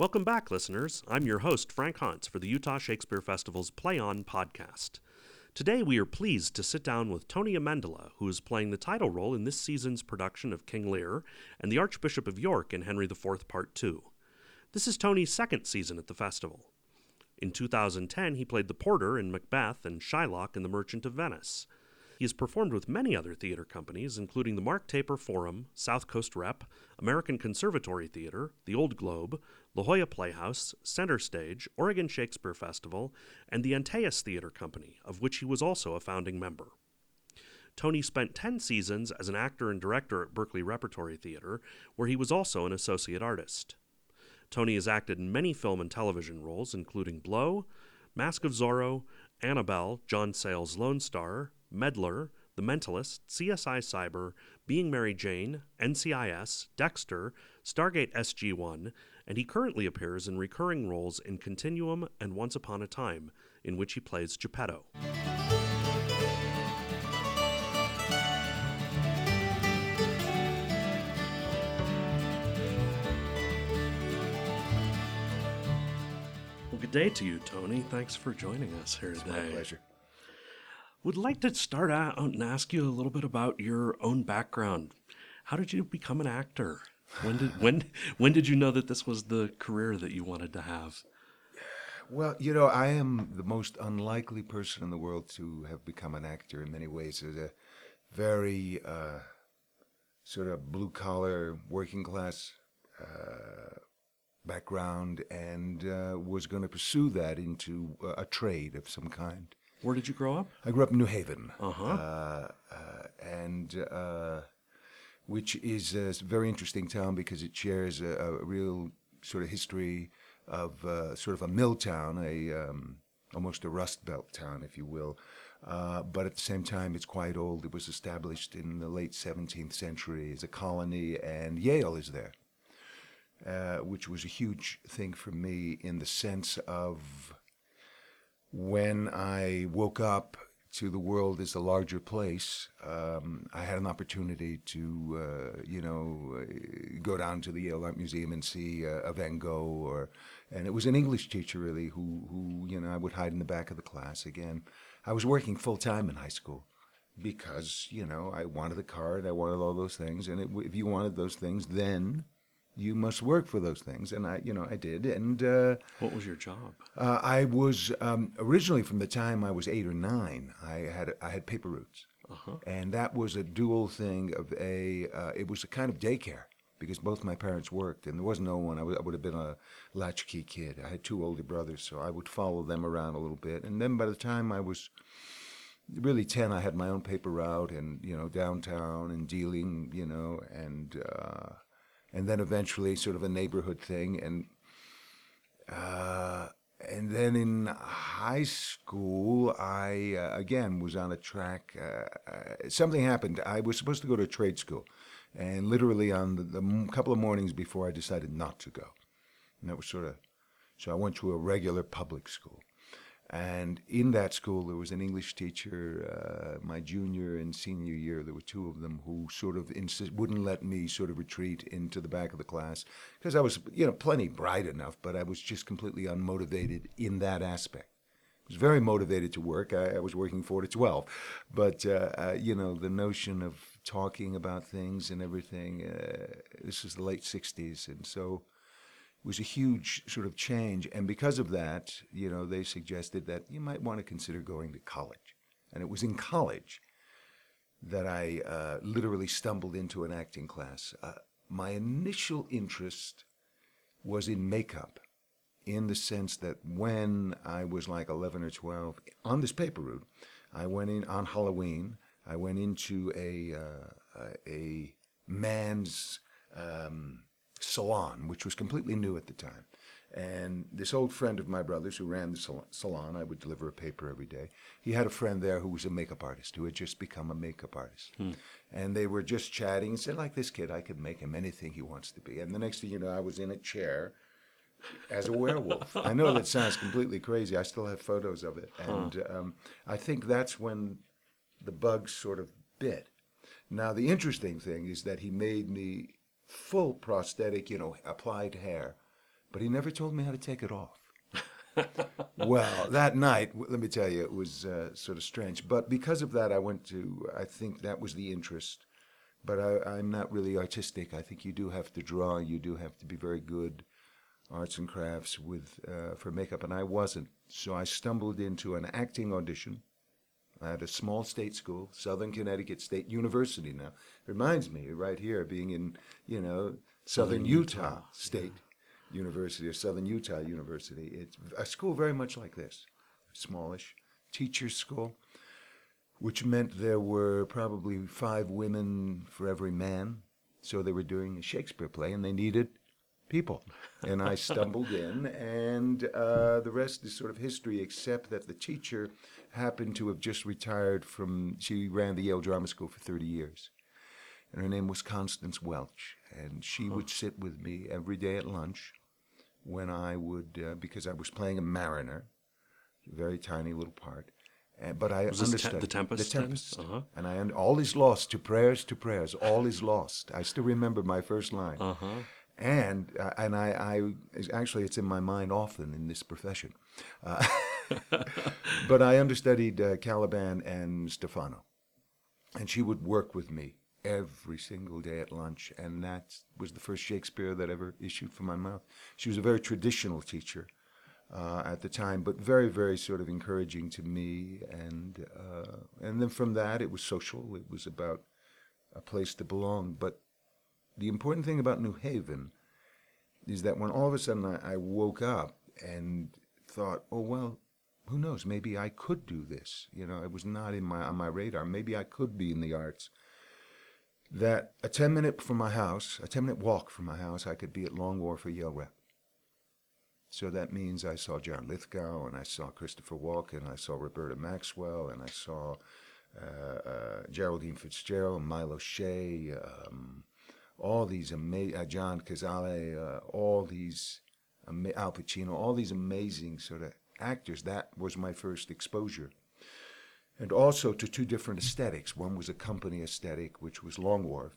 Welcome back, listeners. I'm your host, Frank Hans, for the Utah Shakespeare Festival's Play On podcast. Today, we are pleased to sit down with Tony Amendola, who is playing the title role in this season's production of King Lear and the Archbishop of York in Henry IV, Part 2. This is Tony's second season at the festival. In 2010, he played the porter in Macbeth and Shylock in The Merchant of Venice. He has performed with many other theater companies, including the Mark Taper Forum, South Coast Rep, American Conservatory Theater, the Old Globe, La Jolla Playhouse, Center Stage, Oregon Shakespeare Festival, and the Antaeus Theater Company, of which he was also a founding member. Tony spent 10 seasons as an actor and director at Berkeley Repertory Theater, where he was also an associate artist. Tony has acted in many film and television roles, including Blow, Mask of Zorro, Annabelle, John Sayles' Lone Star, Meddler, The Mentalist, CSI Cyber, Being Mary Jane, NCIS, Dexter, Stargate SG 1, and he currently appears in recurring roles in Continuum and Once Upon a Time, in which he plays Geppetto. Well, good day to you, Tony. Thanks for joining us here It's today. my pleasure. Would like to start out and ask you a little bit about your own background. How did you become an actor? When did when when did you know that this was the career that you wanted to have? Well, you know, I am the most unlikely person in the world to have become an actor in many ways. There's a very uh, sort of blue collar, working class uh, background and uh, was going to pursue that into uh, a trade of some kind. Where did you grow up? I grew up in New Haven. Uh-huh. Uh, uh, and uh, which is a very interesting town because it shares a, a real sort of history of uh, sort of a mill town, a um, almost a rust belt town, if you will. Uh, but at the same time, it's quite old. It was established in the late 17th century as a colony, and Yale is there, uh, which was a huge thing for me in the sense of when I woke up to the world as a larger place, um, I had an opportunity to, uh, you know, uh, go down to the Yale Art Museum and see uh, a Van Gogh, or, and it was an English teacher really who, who, you know, I would hide in the back of the class. Again, I was working full time in high school because, you know, I wanted the card, I wanted all those things, and it, if you wanted those things, then you must work for those things, and I, you know, I did, and. Uh, What was your job? uh, I was um, originally from the time I was eight or nine. I had I had paper routes, Uh-huh. and that was a dual thing of a. Uh, it was a kind of daycare because both my parents worked, and there was no one. I would, would have been a latchkey kid. I had two older brothers, so I would follow them around a little bit. And then by the time I was really ten, I had my own paper route, and you know downtown and dealing, you know, and uh, and then eventually sort of a neighborhood thing, and uh, and then in high school, I uh, again was on a track. Uh, uh, something happened. I was supposed to go to trade school, and literally on the, the couple of mornings before, I decided not to go. And that was sort of. So I went to a regular public school. And in that school, there was an English teacher. Uh, my junior and senior year, there were two of them who sort of insist, wouldn't let me sort of retreat into the back of the class because I was, you know, plenty bright enough, but I was just completely unmotivated in that aspect. I was very motivated to work. I, I was working four to twelve, but uh, uh, you know, the notion of talking about things and everything. Uh, this was the late '60s, and so was a huge sort of change. And because of that, you know, they suggested that you might want to consider going to college. And it was in college that I uh, literally stumbled into an acting class. Uh, my initial interest was in makeup, in the sense that when I was like 11 or 12, on this paper route, I went in on Halloween. I went into a uh, a man's um, salon, which was completely new at the time. And this old friend of my brother's who ran the salon, I would deliver a paper every day. He had a friend there who was a makeup artist, who had just become a makeup artist. And they were just chatting and said, like this kid, I could make him anything he wants to be. And the next thing you know, I was in a chair as a werewolf. I know that sounds completely crazy. I still have photos of it. And um, I think that's when the bug sort of bit. Now, the interesting thing is that he made me full prosthetic, you know, applied hair. but he never told me how to take it off. well, that night, let me tell you, it was uh, sort of strange. But because of that, I went to, I think that was the interest. But I, I'm not really artistic. I think you do have to draw, you do have to be very good arts and crafts with uh, for makeup, and I wasn't. So I stumbled into an acting audition at a small state school, Southern Connecticut State University. Now reminds me right here, being in you know Southern, Utah, State University or Southern Utah University. It's a school very much like this, smallish teachers' school, which meant there were probably five women for every man. So they were doing a Shakespeare play, and they needed people. And I stumbled in, and uh, the rest is sort of history, except that the teacher happened to have just retired from, she ran the Yale Drama School for 30 years. And her name was Constance Welch. And she would sit with me every day at lunch when I would, uh, because I was playing a mariner, a very tiny little part. Uh, but I Was this Te- understood The Tempest The? Tempest. Uh-huh. And I all is lost to prayers to prayers. All is lost. I still remember my first line. Uh-huh. And uh, and I, I actually it's in my mind often in this profession. Uh, but I understudied uh, Caliban and Stephano, and she would work with me every single day at lunch, and that was the first Shakespeare that ever issued from my mouth. She was a very traditional teacher uh, at the time, but very, very sort of encouraging to me. And uh, and then from that, it was social. It was about a place to belong. But the important thing about New Haven is that when all of a sudden I, I woke up and thought, oh well, who knows? Maybe I could do this. You know, it was not in my on my radar. Maybe I could be in the arts. That a ten minute from my house, a ten minute walk from my house, I could be at Long Wharf for Yale Rep. So that means I saw John Lithgow and I saw Christopher Walken, and I saw Roberta Maxwell, and I saw uh, uh, Geraldine Fitzgerald, Milo Shea, um, all these amazing, uh, John Cazale, uh, all these, Al Pacino, all these amazing sort of actors. That was my first exposure. And also to two different aesthetics. One was a company aesthetic, which was Long Wharf,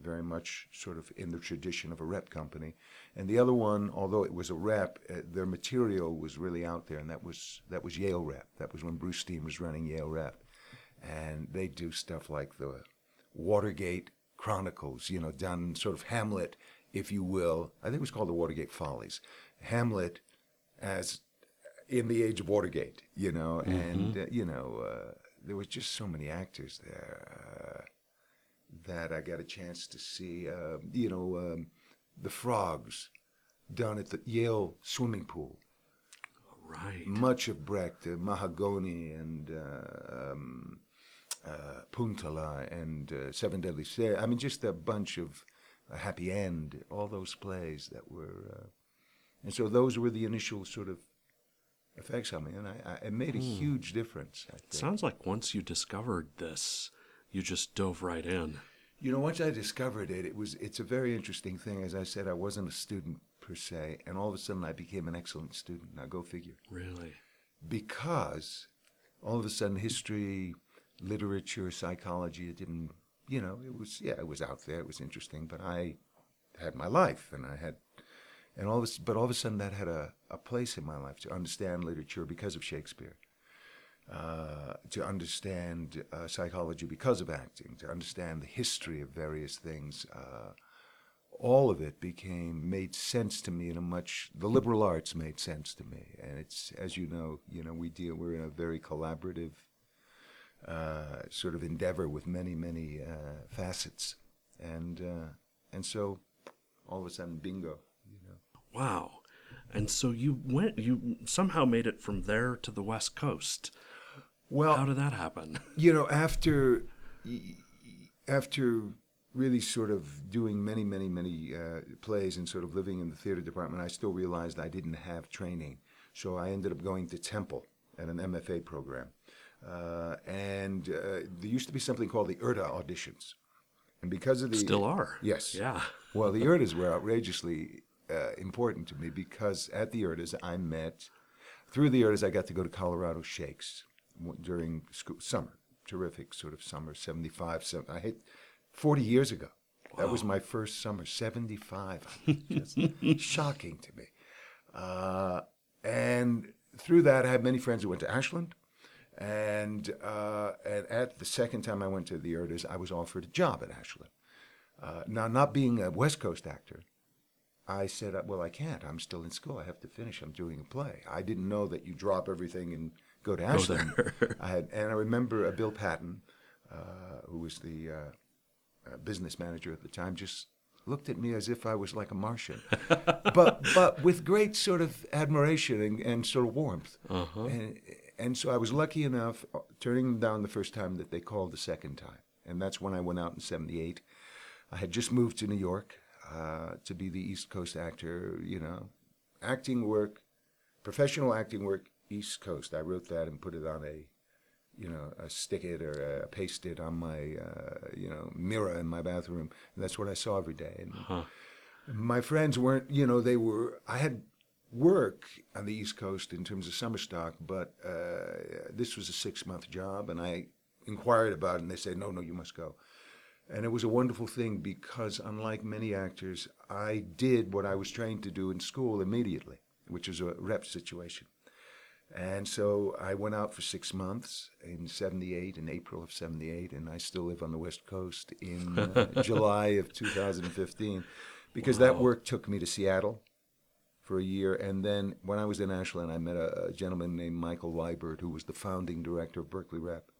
very much sort of in the tradition of a rep company. And the other one, although it was a rep, uh, their material was really out there, and that was that was Yale Rep. That was when Brustein was running Yale Rep, and they do stuff like the Watergate Chronicles, you know, done sort of Hamlet, if you will. I think it was called the Watergate Follies. Hamlet as in the age of Watergate, you know, and uh, you know, uh, there was just so many actors there. Uh, that I got a chance to see. Uh, you know, um, the frogs down at the Yale swimming pool. Right. Much of Brecht, uh, Mahagonny, and uh, um, uh, Puntila, and uh, Seven Deadly Sins. I mean, just a bunch of a Happy End. All those plays that were, uh, and so those were the initial sort of effects on me, and I, I, it made a huge difference. I think. Sounds like once you discovered this, you just dove right in. You know, once I discovered it, it was it's a very interesting thing. As I said, I wasn't a student per se, and all of a sudden I became an excellent student. Now go figure. Really. Because all of a sudden history, literature, psychology, it didn't you know, it was yeah, it was out there, it was interesting, but I had my life and I had and all of this but all of a sudden that had a, a place in my life to understand literature because of Shakespeare uh, to understand uh, psychology because of acting, to understand the history of various things. Uh, all of it became made sense to me in a much. The liberal arts made sense to me, and it's as you know, you know, we deal. We're in a very collaborative sort of endeavor with many, many uh, facets, and uh, and so all of a sudden, bingo, you know. Wow. And so you went, you somehow made it from there to the West Coast. Well, How did that happen? you know, after after really sort of doing many, many, many uh, plays and sort of living in the theater department, I still realized I didn't have training. So I ended up going to Temple at an MFA program. Uh, and uh, there used to be something called the URTA auditions. And because of the. Still are. Yes. Yeah. Well, the URTAs were outrageously uh, important to me because at the URTAs I met, through the URTAs I got to go to Colorado Shakes during school, summer. Terrific sort of summer, 75, 70, I hate, 40 years ago. That was my first summer, 75. Just shocking to me. Uh, and through that, I had many friends who went to Ashland. And, uh, and at the second time I went to the URTAs, I was offered a job at Ashland. Uh, now, not being a West Coast actor, I said, uh, well, I can't. I'm still in school. I have to finish. I'm doing a play. I didn't know that you drop everything and go to Ashland. I had, and I remember uh, Bill Patton, uh, who was the uh, uh, business manager at the time, just looked at me as if I was like a Martian, but but with great sort of admiration and, and sort of warmth. Uh-huh. And, and so I was lucky enough, uh, turning them down the first time, that they called the second time, and that's when I went out in '78. I had just moved to New York uh, to be the East Coast actor. You know, acting work, professional acting work, East Coast. I wrote that and put it on a, you know, a stick it or a paste it on my, uh, you know, mirror in my bathroom. And that's what I saw every day. And Huh. my friends weren't, you know, they were. I had work on the East Coast in terms of summer stock, but uh, this was a six month job, and I inquired about it, and they said, no, no, you must go. And it was a wonderful thing because, unlike many actors, I did what I was trained to do in school immediately, which was a rep situation. And so I went out for six months in 78, in April of 78, and I still live on the West Coast in uh, July of 2015 because that work took me to Seattle for a year. And then when I was in Ashland, I met a, a gentleman named Michael Leibert, who was the founding director of Berkeley Rep.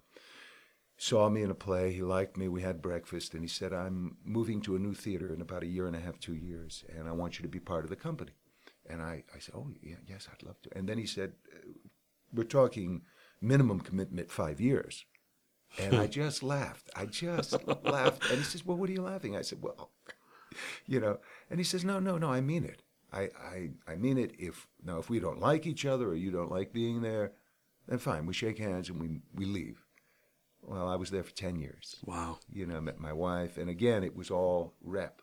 Saw me in a play, he liked me, we had breakfast, and he said, I'm moving to a new theater in about a year and a half, two years, and I want you to be part of the company. And I, I said, Oh, yeah, yes, I'd love to. And then he said, uh, We're talking minimum commitment five years. And I just laughed. I just laughed. And he says, Well, what are you laughing? I said, Well, you know. And he says, No, no, no, I mean it. I, I, I mean it. If now, if we don't like each other or you don't like being there, then fine. We shake hands and we, we leave. Well, I was there for 10 years Wow. you know, I met my wife, and again, it was all rep.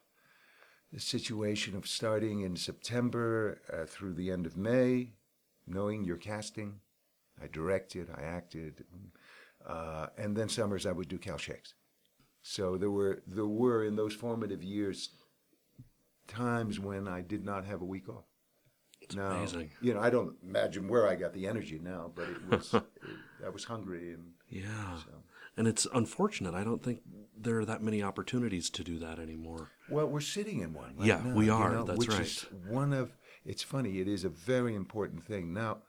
The situation of starting in September uh, through the end of May, knowing your casting, I directed, I acted, uh, and then summers I would do Cal Shakes. So there were there were in those formative years times when I did not have a week off. It's Now, amazing. You know, I don't imagine where I got the energy now, but it was it, I was hungry and Yeah. so. And it's unfortunate. I don't think there are that many opportunities to do that anymore. Well, we're sitting in one. Right Yeah, now, we you are, know, that's which right. is one of. It's funny. It is a very important thing now,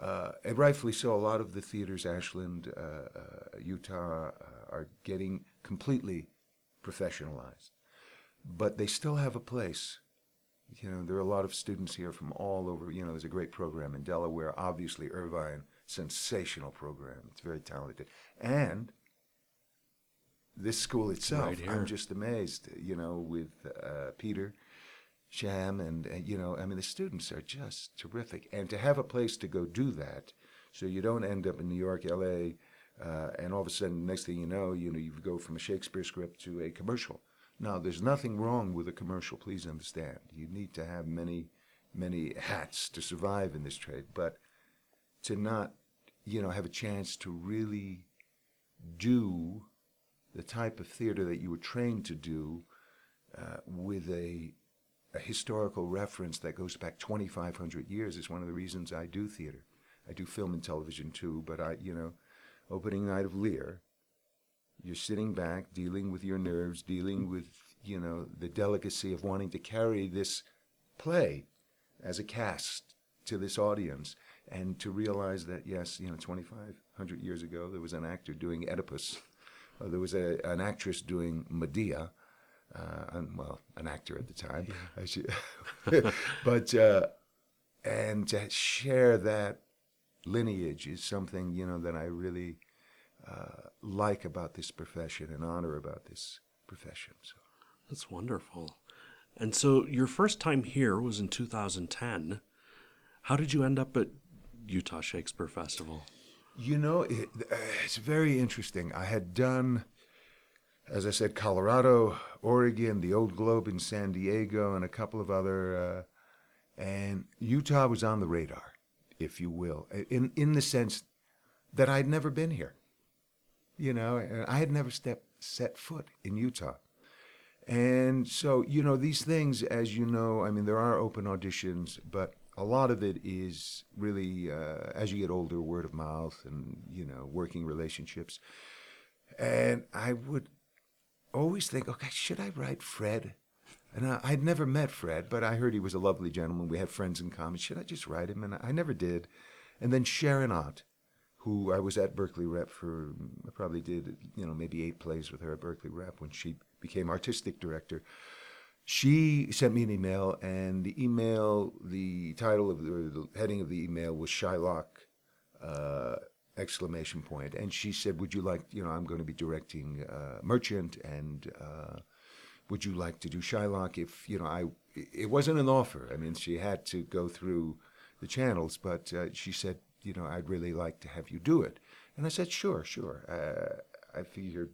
uh, and rightfully so. A lot of the theaters, Ashland, uh, uh, Utah, uh, are getting completely professionalized, but they still have a place. You know, there are a lot of students here from all over. You know, there's a great program in Delaware. Obviously, Irvine, sensational program. It's very talented, and this school itself. Right. I'm just amazed. You know, with uh, Peter Sham, and, and you know, I mean, the students are just terrific, and to have a place to go do that, so you don't end up in New York, L.A. Uh, and all of a sudden, next thing you know, you know, you go from a Shakespeare script to a commercial. Now, there's nothing wrong with a commercial. Please understand. You need to have many, many hats to survive in this trade, but to not, you know, have a chance to really do the type of theater that you were trained to do uh, with a, a historical reference that goes back 2,500 years is one of the reasons I do theater. I do film and television too, but I, you know, opening night of Lear, you're sitting back, dealing with your nerves, dealing with, you know, the delicacy of wanting to carry this play as a cast to this audience and to realize that, yes, you know, 2,500 years ago, there was an actor doing Oedipus, or there was a, an actress doing Medea, uh, and, well, an actor at the time, should, but, uh, and to share that lineage is something, you know, that I really uh, like about this profession and honor about this profession. So. That's wonderful. And so your first time here was in 2010. How did you end up at Utah Shakespeare Festival? You know, it, uh, it's very interesting. I had done, as I said, Colorado, Oregon, the Old Globe in San Diego, and a couple of other, uh, and Utah was on the radar, if you will, in in the sense that I'd never been here. You know, I had never stepped set foot in Utah. And so, you know, these things, as you know, I mean, there are open auditions, but a lot of it is really uh, as you get older, word of mouth and you know working relationships. And I would always think, okay, should I write Fred? And I, I'd never met Fred, but I heard he was a lovely gentleman. We had friends in common. Should I just write him? And I never did. And then Sharon Ott, who I was at Berkeley Rep for, I probably did, you know, maybe eight plays with her at Berkeley Rep when she became artistic director. She sent me an email, and the email, the title of the, the heading of the email was Shylock, uh, exclamation point. And she said, "Would you like, you know, I'm going to be directing uh, Merchant, and uh, would you like to do Shylock? If you know, I, it wasn't an offer. I mean, she had to go through the channels, but uh, she said, you know, I'd really like to have you do it. And I said, sure, sure. Uh, I figured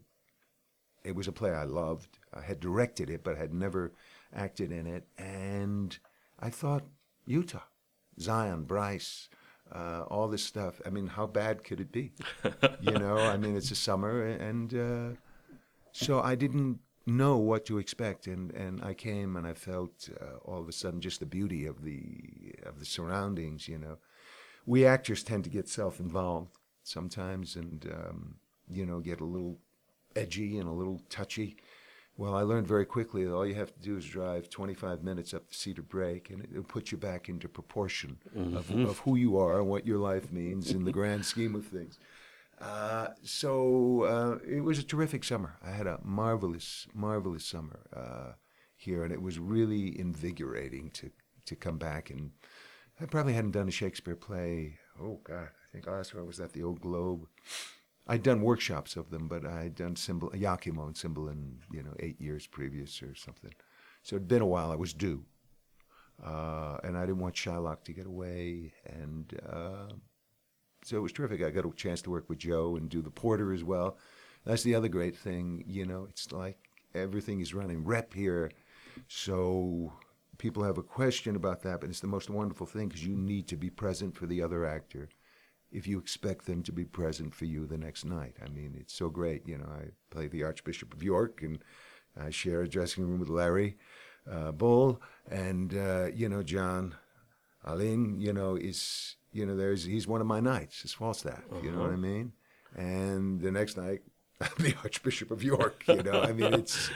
it was a play I loved. I had directed it, but had never acted in it. And I thought, Utah, Zion, Bryce, uh, all this stuff. I mean, how bad could it be? you know, I mean, it's a summer, and uh, so I didn't know what to expect, and, and I came and I felt uh, all of a sudden just the beauty of the of the surroundings. You know, we actors tend to get self-involved sometimes, and um, you know, get a little edgy and a little touchy. Well, I learned very quickly that all you have to do is drive 25 minutes up the Cedar Break, and it'll put you back into proportion of, of who you are and what your life means in the grand scheme of things. Uh, so uh, it was a terrific summer. I had a marvelous, marvelous summer uh, here, and it was really invigorating to to come back. And I probably hadn't done a Shakespeare play. Oh God, I think last one was at the Old Globe. I'd done workshops of them, but I'd done Symbol, Iachimo and Cymbeline, you know, eight years previous or something. So it'd been a while. I was due, uh, and I didn't want Shylock to get away, and uh, so it was terrific. I got a chance to work with Joe and do the Porter as well. That's the other great thing, you know. It's like everything is running rep here, so people have a question about that, but it's the most wonderful thing because you need to be present for the other actor if you expect them to be present for you the next night. I mean, it's so great. You know, I play the Archbishop of York, and I share a dressing room with Larry uh, Bull, and uh, you know, John Allyn. You know, is you know, there's he's one of my knights, his Falstaff. You know what I mean? And the next night, the Archbishop of York. You know, I mean, it's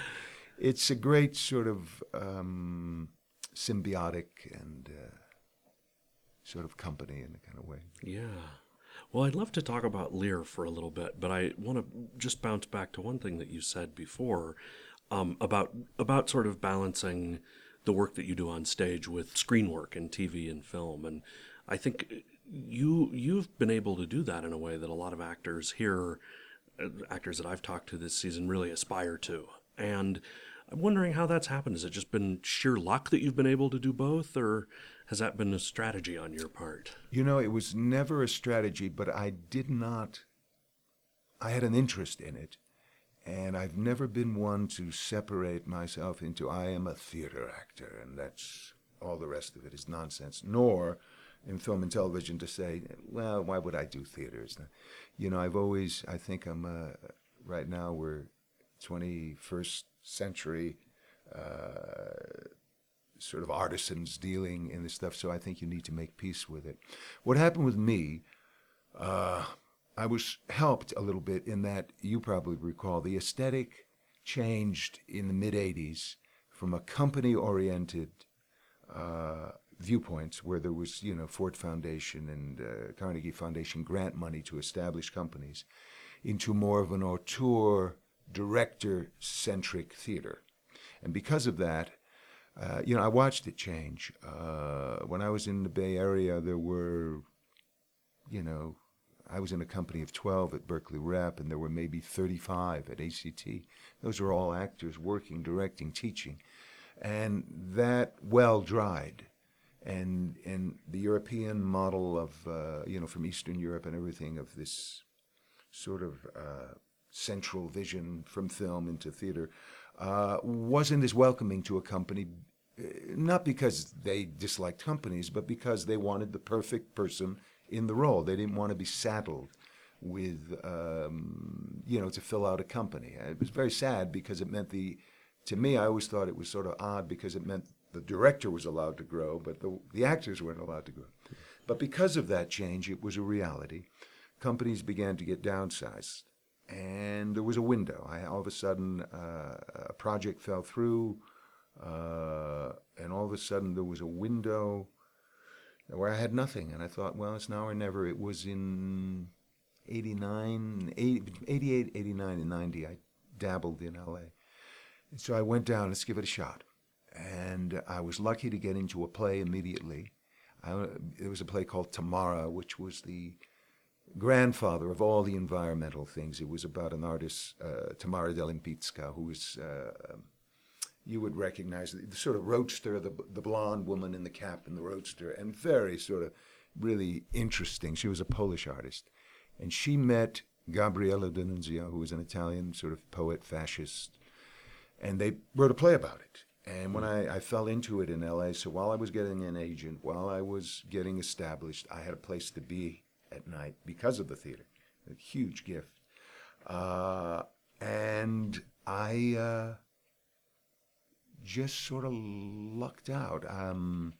it's a great sort of um, symbiotic and uh, sort of company in a kind of way. Yeah. Well, I'd love to talk about Lear for a little bit, but I want to just bounce back to one thing that you said before um, about about sort of balancing the work that you do on stage with screen work and TV and film, and I think you you've been able to do that in a way that a lot of actors here, uh, actors that I've talked to this season, really aspire to, and. I'm wondering how that's happened. Has it just been sheer luck that you've been able to do both, or has that been a strategy on your part? You know, it was never a strategy, but I did not. I had an interest in it, and I've never been one to separate myself into I am a theater actor, and that's all the rest of it is nonsense. Nor in film and television to say, well, why would I do theater? You know, I've always. I think I'm. Uh, right now, we're 21st century. Uh, sort of artisans dealing in this stuff. So I think you need to make peace with it. What happened with me, uh, I was helped a little bit in that you probably recall the aesthetic changed in the mid 80s from a company oriented uh, viewpoints where there was, you know, Ford Foundation and uh, Carnegie Foundation grant money to establish companies into more of an auteur director centric theater. And because of that, uh, you know, I watched it change. Uh, when I was in the Bay Area, there were, you know, I was in a company of 12 at Berkeley Rep, and there were maybe 35 at ACT. Those were all actors working, directing, teaching. And that well dried. And, and the European model of, uh, you know, from Eastern Europe and everything of this sort of uh, central vision from film into theater uh, wasn't as welcoming to a company not because they disliked companies, but because they wanted the perfect person in the role. They didn't want to be saddled with, um, you know, to fill out a company. It was very sad because it meant the, to me, I always thought it was sort of odd because it meant the director was allowed to grow, but the, the actors weren't allowed to grow. But because of that change, it was a reality. Companies began to get downsized, and there was a window. I, all of a sudden, uh, a project fell through, uh, and all of a sudden there was a window where I had nothing. And I thought, well, it's now or never. It was in 89, 80, 88, 89, and 90. I dabbled in LA. So I went down, let's give it a shot. And I was lucky to get into a play immediately. I, it was a play called Tamara, which was the grandfather of all the environmental things. It was about an artist, uh, Tamara de Lempicka, who was, uh, you would recognize, the, the sort of roadster, the, the blonde woman in the cap and the roadster, and very sort of really interesting. She was a Polish artist. And she met Gabriele D'Annunzio, who was an Italian sort of poet, fascist, and they wrote a play about it. And when I, I fell into it in LA, so while I was getting an agent, while I was getting established, I had a place to be at night because of the theater. A huge gift. Uh, and I uh, just sort of lucked out. Um,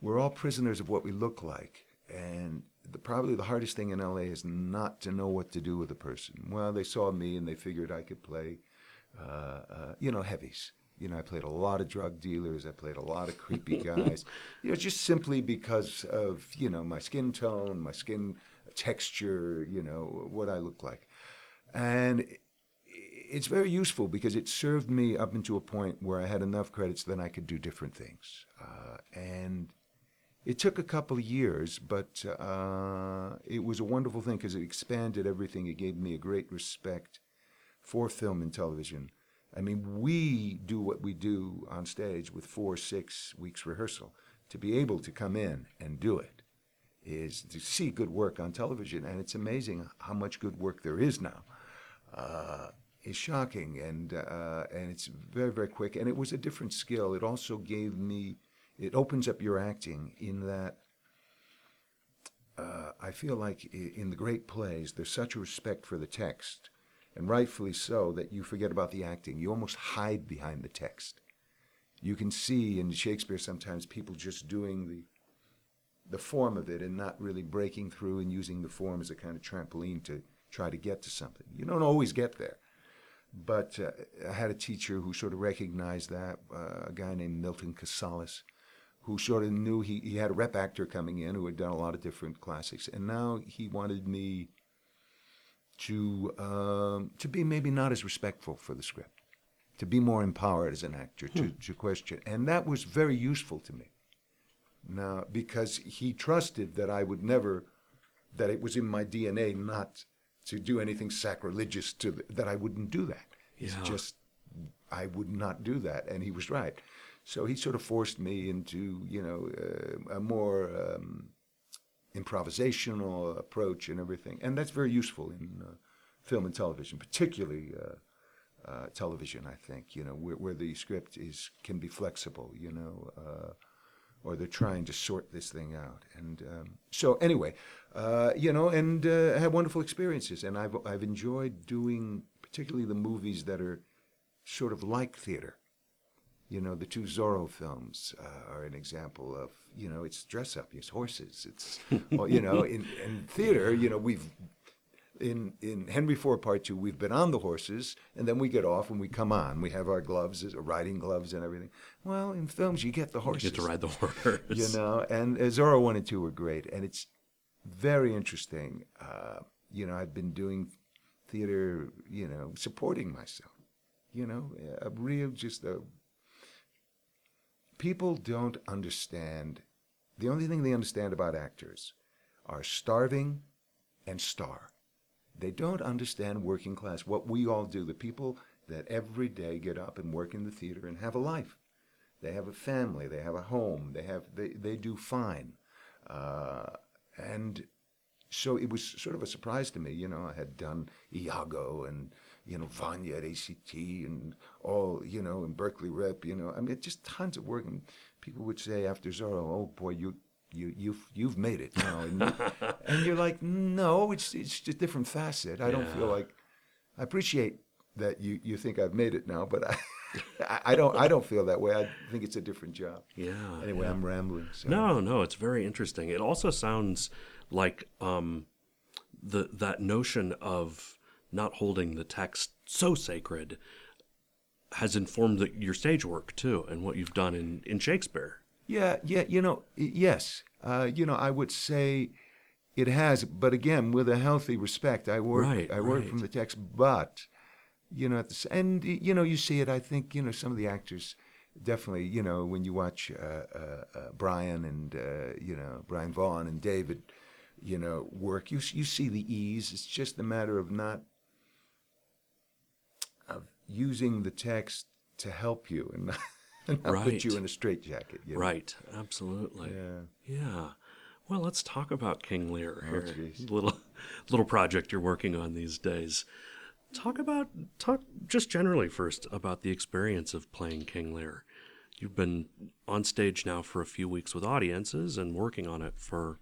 we're all prisoners of what we look like. And the, probably the hardest thing in LA is not to know what to do with a person. Well, they saw me and they figured I could play, uh, uh, you know, heavies. You know, I played a lot of drug dealers. I played a lot of creepy guys. you know, just simply because of you know my skin tone, my skin texture. You know what I look like, and it's very useful because it served me up into a point where I had enough credits that I could do different things. Uh, and it took a couple of years, but uh, it was a wonderful thing because it expanded everything. It gave me a great respect for film and television. I mean, we do what we do on stage with four, six weeks rehearsal. To be able to come in and do it is to see good work on television, and it's amazing how much good work there is now. Uh, is shocking, and uh, and it's very very quick, and it was a different skill. It also gave me, it opens up your acting in that. Uh, I feel like in the great plays, there's such a respect for the text and rightfully so, that you forget about the acting. You almost hide behind the text. You can see in Shakespeare sometimes people just doing the the form of it and not really breaking through and using the form as a kind of trampoline to try to get to something. You don't always get there. But uh, I had a teacher who sort of recognized that, uh, a guy named Milton Katselas, who sort of knew he, he had a rep actor coming in who had done a lot of different classics. And now he wanted me to um, to be maybe not as respectful for the script, to be more empowered as an actor, to, hmm. to question, and that was very useful to me. Now, because he trusted that I would never, that it was in my DNA not to do anything sacrilegious to the, that I wouldn't do that. It's yeah. just I would not do that, and he was right. So he sort of forced me into you know uh, a more um, improvisational approach and everything, and that's very useful in uh, film and television, particularly uh, uh, television. I think you know where, where, the script is can be flexible, you know, uh, or they're trying to sort this thing out. And um, so anyway, uh, you know, and uh, I had wonderful experiences, and I've I've enjoyed doing particularly the movies that are sort of like theater. You know, the two Zorro films uh, are an example of, you know, it's dress up, it's horses, it's, well, you know, in, in theater, you know, we've, in, in Henry IV Part Two, we've been on the horses, and then we get off and we come on. We have our gloves, uh, riding gloves, and everything. Well, in films, you get the horses. You get to ride the horse. You know, and uh, Zorro one and two were great, and it's very interesting. Uh, you know, I've been doing theater, you know, supporting myself. You know, a real just a people don't understand. The only thing they understand about actors are starving and star. They don't understand working class, what we all do, the people that every day get up and work in the theater and have a life. They have a family, they have a home, they, have, they, they do fine. Uh, and so it was sort of a surprise to me. You know, I had done Iago and you know, Vanya at ACT and all, you know, in Berkeley Rep, you know, I mean, just tons of work. And people would say after Zorro, oh boy, you, you, you've, you've made it now. And, and you're like, no, it's, it's a different facet. I don't feel like, I appreciate that you, you think I've made it now, but I, I, don't I don't feel that way. I think it's a different job. Yeah. Anyway, I'm rambling. So. No, no, it's very interesting. It also sounds like um, the that notion of not holding the text so sacred has informed the, your stage work too, and what you've done in, in Shakespeare. Yeah, yeah, you know, yes. Uh, you know, I would say it has, but again, with a healthy respect. I work, Right, I work right. from the text, but you know, at the, and you know, you see it. I think you know some of the actors definitely. You know, when you watch uh, uh, uh, Brian and uh, you know Brian Vaughn and David, you know, work, you you see the ease. It's just a matter of not using the text to help you and not, and not put you in a straitjacket. You know? Right, absolutely. Yeah. Yeah. Well, let's talk about King Lear oh, here. jeez. little little project you're working on these days. Talk about talk just generally first about the experience of playing King Lear. You've been on stage now for a few weeks with audiences and working on it for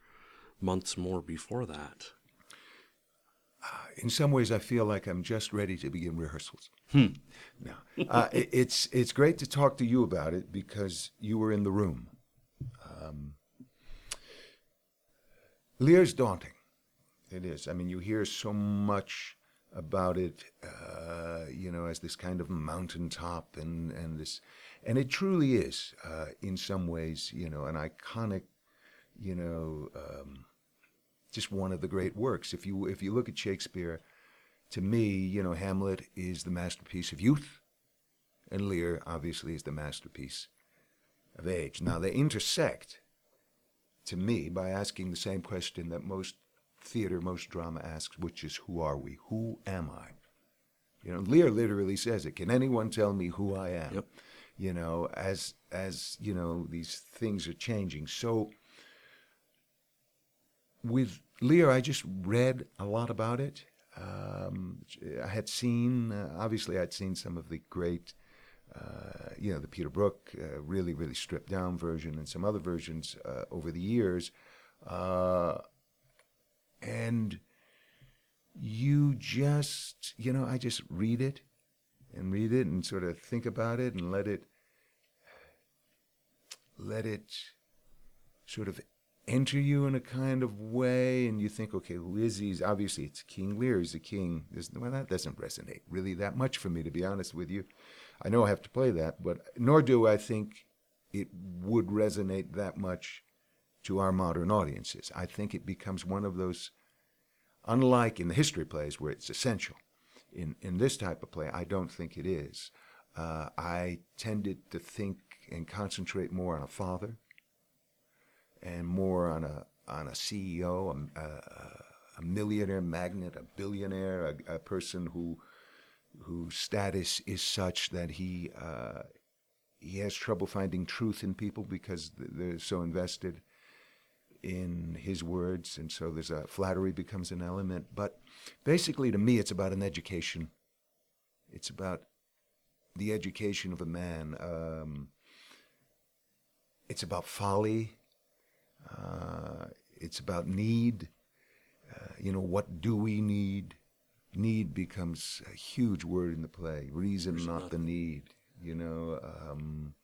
months more before that. In some ways, I feel like I'm just ready to begin rehearsals. No, uh, it, it's it's great to talk to you about it because you were in the room. Um, Lear's daunting. It is. I mean, you hear so much about it, uh, you know, as this kind of mountaintop and and this, and it truly is, uh, in some ways, you know, an iconic, you know. Um, just one of the great works. If you if you look at Shakespeare, to me, you know, Hamlet is the masterpiece of youth, and Lear obviously is the masterpiece of age. Now they intersect, to me, by asking the same question that most theater, most drama asks, which is, "Who are we? Who am I?" You know, Lear literally says it. Can anyone tell me who I am? Yep. You know, as as you know, these things are changing. So with Lear, I just read a lot about it. Um, I had seen, uh, obviously, I'd seen some of the great, uh, you know, the Peter Brook, uh, really, really stripped down version, and some other versions uh, over the years. Uh, and you just, you know, I just read it and read it and sort of think about it and let it, let it sort of enter you in a kind of way, and you think, okay, Lizzie's Obviously, it's King Lear. He's the king. Well, that doesn't resonate really that much for me, to be honest with you. I know I have to play that, but nor do I think it would resonate that much to our modern audiences. I think it becomes one of those, unlike in the history plays where it's essential. In in this type of play, I don't think it is. Uh, I tended to think and concentrate more on a father and more on a on a CEO, a, a, a millionaire magnate, a billionaire, a, a person who whose status is such that he uh, he has trouble finding truth in people because they're so invested in his words, and so there's a flattery becomes an element. But basically, to me, it's about an education. It's about the education of a man. Um, it's about folly. Uh, it's about need. Uh, you know, what do we need? Need becomes a huge word in the play. Reason, not the need. You know, um,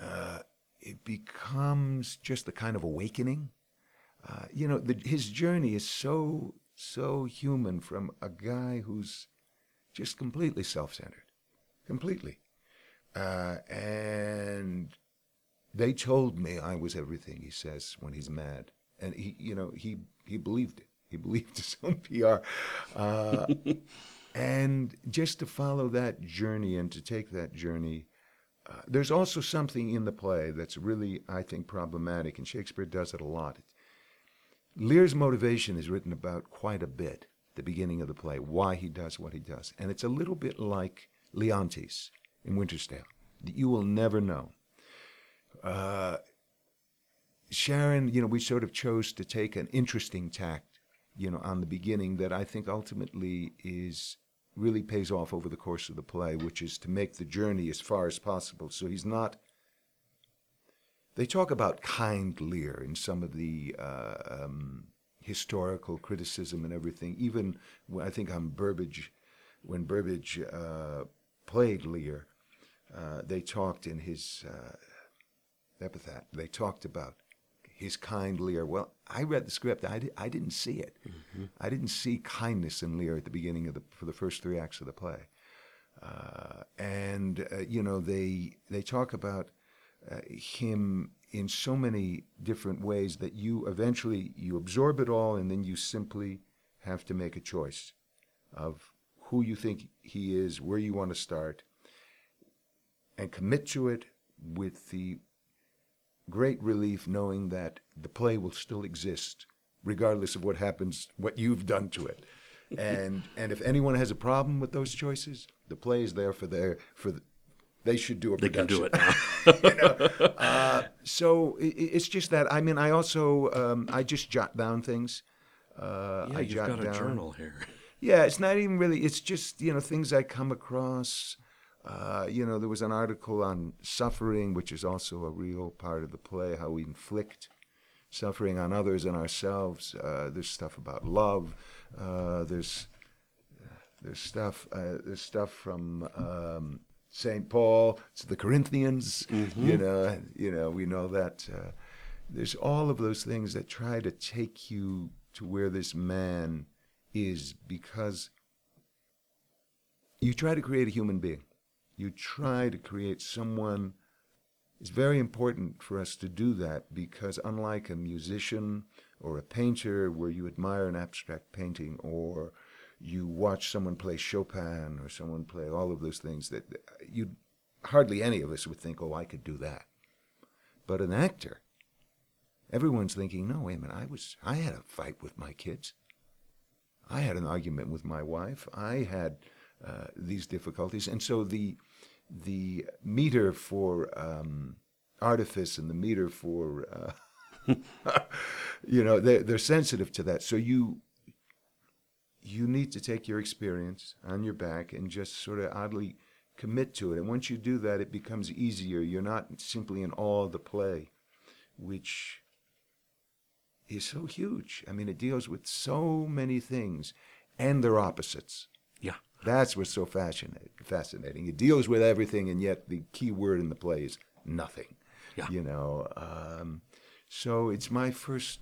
uh, it becomes just the kind of awakening. Uh, you know, the, his journey is so so human from a guy who's just completely self-centered, completely, uh, and they told me I was everything. He says when he's mad, and he, you know, he he believed it. He believed his own PR, uh, and just to follow that journey and to take that journey. Uh, there's also something in the play that's really, I think, problematic, and Shakespeare does it a lot. Lear's motivation is written about quite a bit the beginning of the play, why he does what he does. And it's a little bit like Leontes in Winter's Tale. You will never know. Uh, Sharon, you know, we sort of chose to take an interesting tact, you know, on the beginning that I think ultimately is really pays off over the course of the play, which is to make the journey as far as possible. So he's not. They talk about kind Lear in some of the uh, um, historical criticism and everything. Even when, I think on Burbage, when Burbage uh, played Lear, uh, they talked in his epitaph. They talked about his kind Lear. Well, I read the script. I, di- I didn't see it. I didn't see kindness in Lear at the beginning of the for the first three acts of the play. Uh, and uh, you know they they talk about uh, him in so many different ways that you eventually you absorb it all and then you simply have to make a choice of who you think he is, where you want to start, and commit to it with the great relief knowing that the play will still exist regardless of what happens, what you've done to it. and and if anyone has a problem with those choices, the play is there for their for the, they should do a They can production. do it now. you know? uh, so i i- it's just that. I mean, I also um, I just jot down things. Uh, yeah, I you've jot got a down. journal here. Yeah, it's not even really. It's just you know things I come across. Uh, you know, there was an article on suffering, which is also a real part of the play, how we inflict suffering on others and ourselves. Uh, there's stuff about love. Uh, there's there's stuff uh, there's stuff from um, Saint Paul to the Corinthians. You know, you know, we know that. Uh, there's all of those things that try to take you to where this man is because you try to create a human being. You try to create someone. It's very important for us to do that because, unlike a musician or a painter, where you admire an abstract painting or you watch someone play Chopin or someone play all of those things that you hardly any of us would think, oh, I could do that. But an actor, everyone's thinking, no, wait a minute, I was, I had a fight with my kids. I had an argument with my wife. I had uh, these difficulties, and so the the meter for um, artifice and the meter for uh, you know they're, they're sensitive to that. So you you need to take your experience on your back and just sort of oddly commit to it. And once you do that, it becomes easier. You're not simply in awe of the play, which is so huge. I mean, it deals with so many things and their opposites. Yeah. That's what's so fascinating. Fascinating. It deals with everything, and yet the key word in the play is nothing. Yeah. You know. Um, so it's my first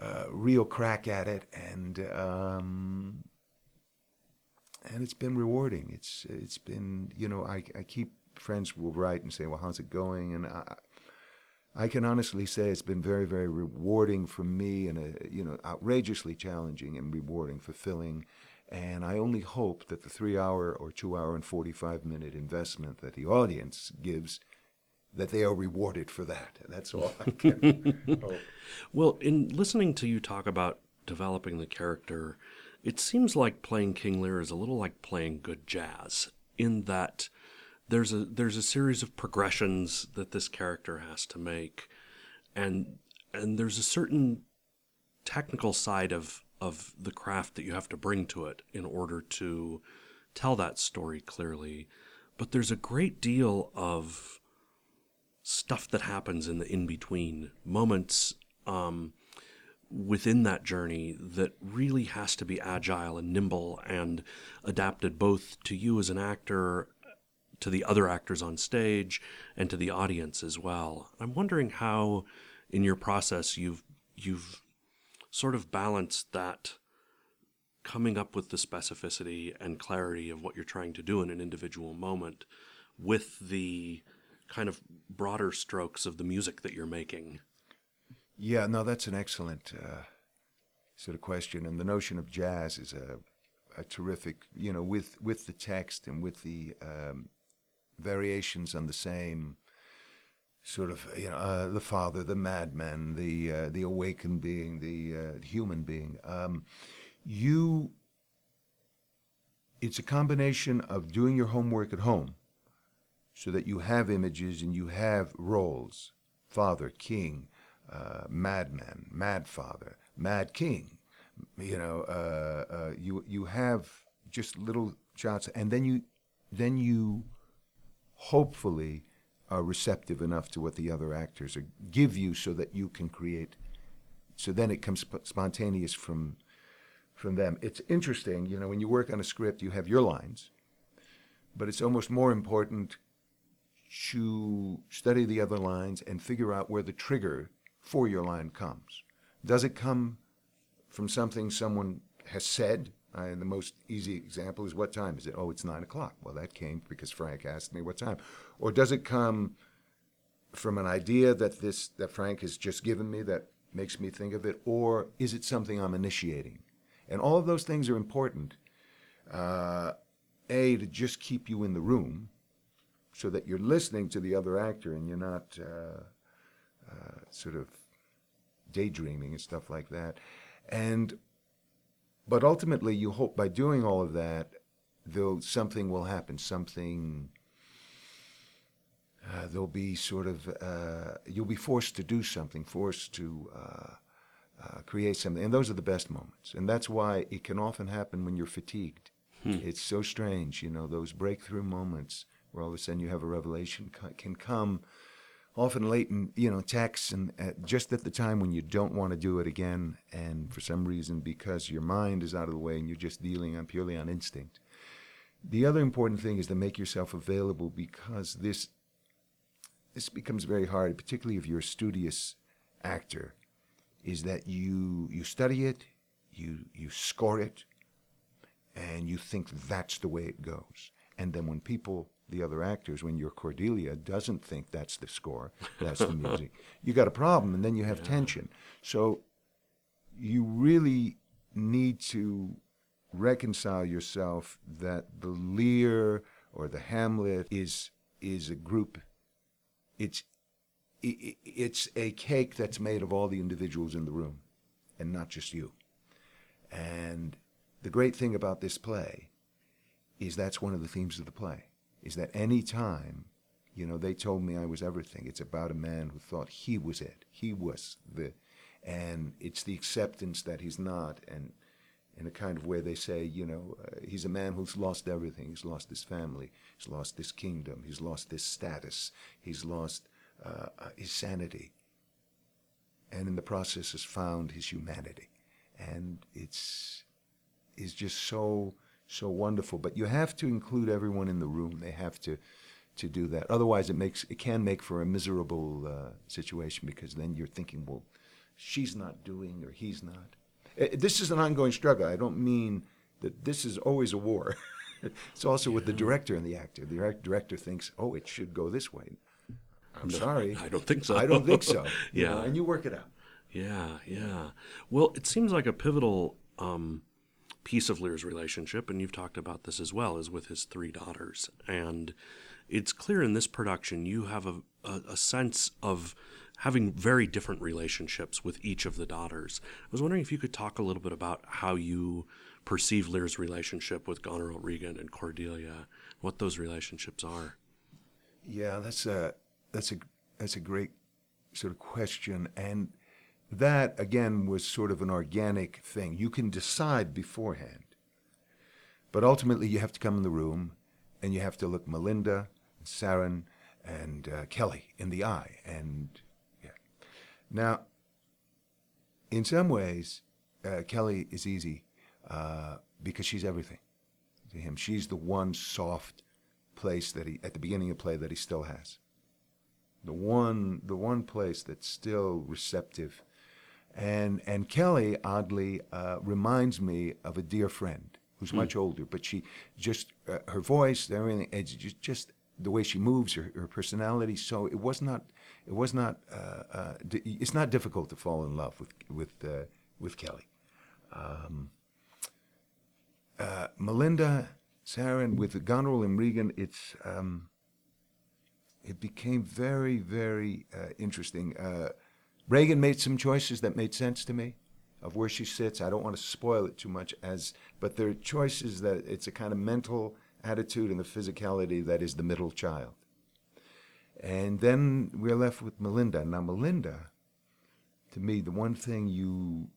uh, real crack at it, and um, and it's been rewarding. It's it's been you know I I keep friends will write and say, well, how's it going? And I, I can honestly say it's been very, very rewarding for me and, a, you know, outrageously challenging and rewarding, fulfilling. And I only hope that the three hour or two hour and 45 minute investment that the audience gives, that they are rewarded for that. That's all I can hope. Well, in listening to you talk about developing the character, it seems like playing King Lear is a little like playing good jazz in that there's a there's a series of progressions that this character has to make and and there's a certain technical side of of the craft that you have to bring to it in order to tell that story clearly but there's a great deal of stuff that happens in the in between moments um, within that journey that really has to be agile and nimble and adapted both to you as an actor, to the other actors on stage, and to the audience as well. I'm wondering how, in your process, you've you've sort of balance that coming up with the specificity and clarity of what you're trying to do in an individual moment with the kind of broader strokes of the music that you're making. Yeah, no, that's an excellent uh, sort of question. And the notion of jazz is a, a terrific, you know, with, with the text and with the um, variations on the same sort of, you know, uh, the father, the madman, the uh, the awakened being, the uh, human being. Um, you, it's a combination of doing your homework at home, so that you have images and you have roles, father, king, uh, madman, mad father, mad king. You know, uh, uh, you you have just little shots, and then you then you hopefully are receptive enough to what the other actors are, give you, so that you can create. So then it comes sp- spontaneous from from them. It's interesting, you know, when you work on a script, you have your lines, but it's almost more important to study the other lines and figure out where the trigger for your line comes. Does it come from something someone has said? Uh, the most easy example is what time is it? Oh, it's nine o'clock. Well, that came because Frank asked me what time. Or does it come from an idea that this that Frank has just given me that makes me think of it, or is it something I'm initiating? And all of those things are important. Uh, a to just keep you in the room, so that you're listening to the other actor and you're not uh, uh, sort of daydreaming and stuff like that. And but ultimately, you hope by doing all of that, though something will happen, something. Uh, there'll be sort of uh, you'll be forced to do something, forced to uh, uh, create something, and those are the best moments. And that's why it can often happen when you're fatigued. Hmm. It's so strange, you know, those breakthrough moments where all of a sudden you have a revelation can come often late in you know texts and at, just at the time when you don't want to do it again and for some reason because your mind is out of the way and you're just dealing on purely on instinct. The other important thing is to make yourself available because this this becomes very hard particularly if you're a studious actor is that you you study it you you score it and you think that's the way it goes. And then when people the other actors when your Cordelia doesn't think that's the score, that's the music. You got a problem, and then you have yeah. tension. So you really need to reconcile yourself that the Lear or the Hamlet is is a group. It's it, it's a cake that's made of all the individuals in the room, and not just you. And the great thing about this play is that's one of the themes of the play is that any time, you know, they told me I was everything. It's about a man who thought he was it. He was the, and it's the acceptance that he's not. And in a kind of way, they say, you know, uh, he's a man who's lost everything. He's lost his family. He's lost his kingdom. He's lost his status. He's lost uh, uh his sanity. And in the process, has found his humanity. And it's is just so so wonderful. But you have to include everyone in the room. They have to to do that. Otherwise, it makes it can make for a miserable uh, situation because then you're thinking, well, she's not doing or he's not. Uh, this is an ongoing struggle. I don't mean that this is always a war. it's also with the director and the actor. The director thinks, oh, it should go this way. I'm no, sorry. I don't think so. I don't think so. yeah. know, and you work it out. Yeah, yeah. Well, it seems like a pivotal um, piece of Lear's relationship, and you've talked about this as well, is with his three daughters. And it's clear in this production you have a, a, a sense of having very different relationships with each of the daughters. I was wondering if you could talk a little bit about how you perceive Lear's relationship with Goneril Regan and Cordelia, what those relationships are. Yeah, that's a that's a that's a great sort of question, and that again was sort of an organic thing. You can decide beforehand, but ultimately you have to come in the room and you have to look Melinda, and Sarin, and uh, Kelly in the eye. And yeah. Now, in some ways, uh, Kelly is easy uh, because she's everything to him. She's the one soft place that he at the beginning of play that he still has. The one, the one place that's still receptive and, and Kelly, oddly, uh, reminds me of a dear friend who's mm. much older, but she just, uh, her voice, everything, it's just, just the way she moves, her, her personality. So it was not, it was not, uh, uh it's not difficult to fall in love with, with, uh, with Kelly. Um, uh, Melinda, Sarin, with Goneril and Regan, it's, um, it became very, very interesting. Regan made some choices that made sense to me of where she sits. I don't want to spoil it too much as but there are choices that it's a kind of mental attitude and the physicality that is the middle child. And then we're left with Melinda. Now Melinda, to me, the one thing you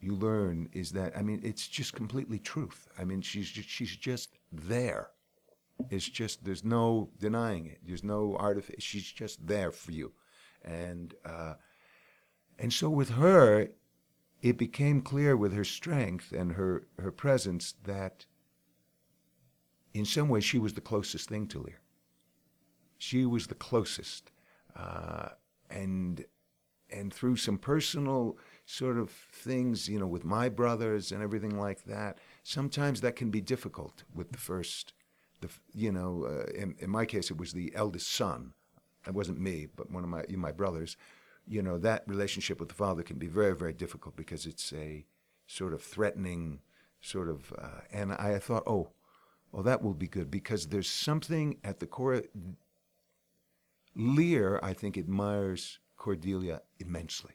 you learn is that I mean it's just completely truth. I mean she's just, she's just there. It's just there's no denying it. There's no artifice. She's just there for you and uh, and so with her, it became clear with her strength and her her presence that in some ways, she was the closest thing to Lear. She was the closest, uh, and and through some personal sort of things, you know, with my brothers and everything like that, sometimes that can be difficult with the first, the you know, uh, in, in my case, it was the eldest son. It wasn't me, but one of my my brothers. You know, that relationship with the father can be very, very difficult because it's a sort of threatening, sort of. Uh, and I thought, oh, well, that will be good because there's something at the core. Lear, I think, admires Cordelia immensely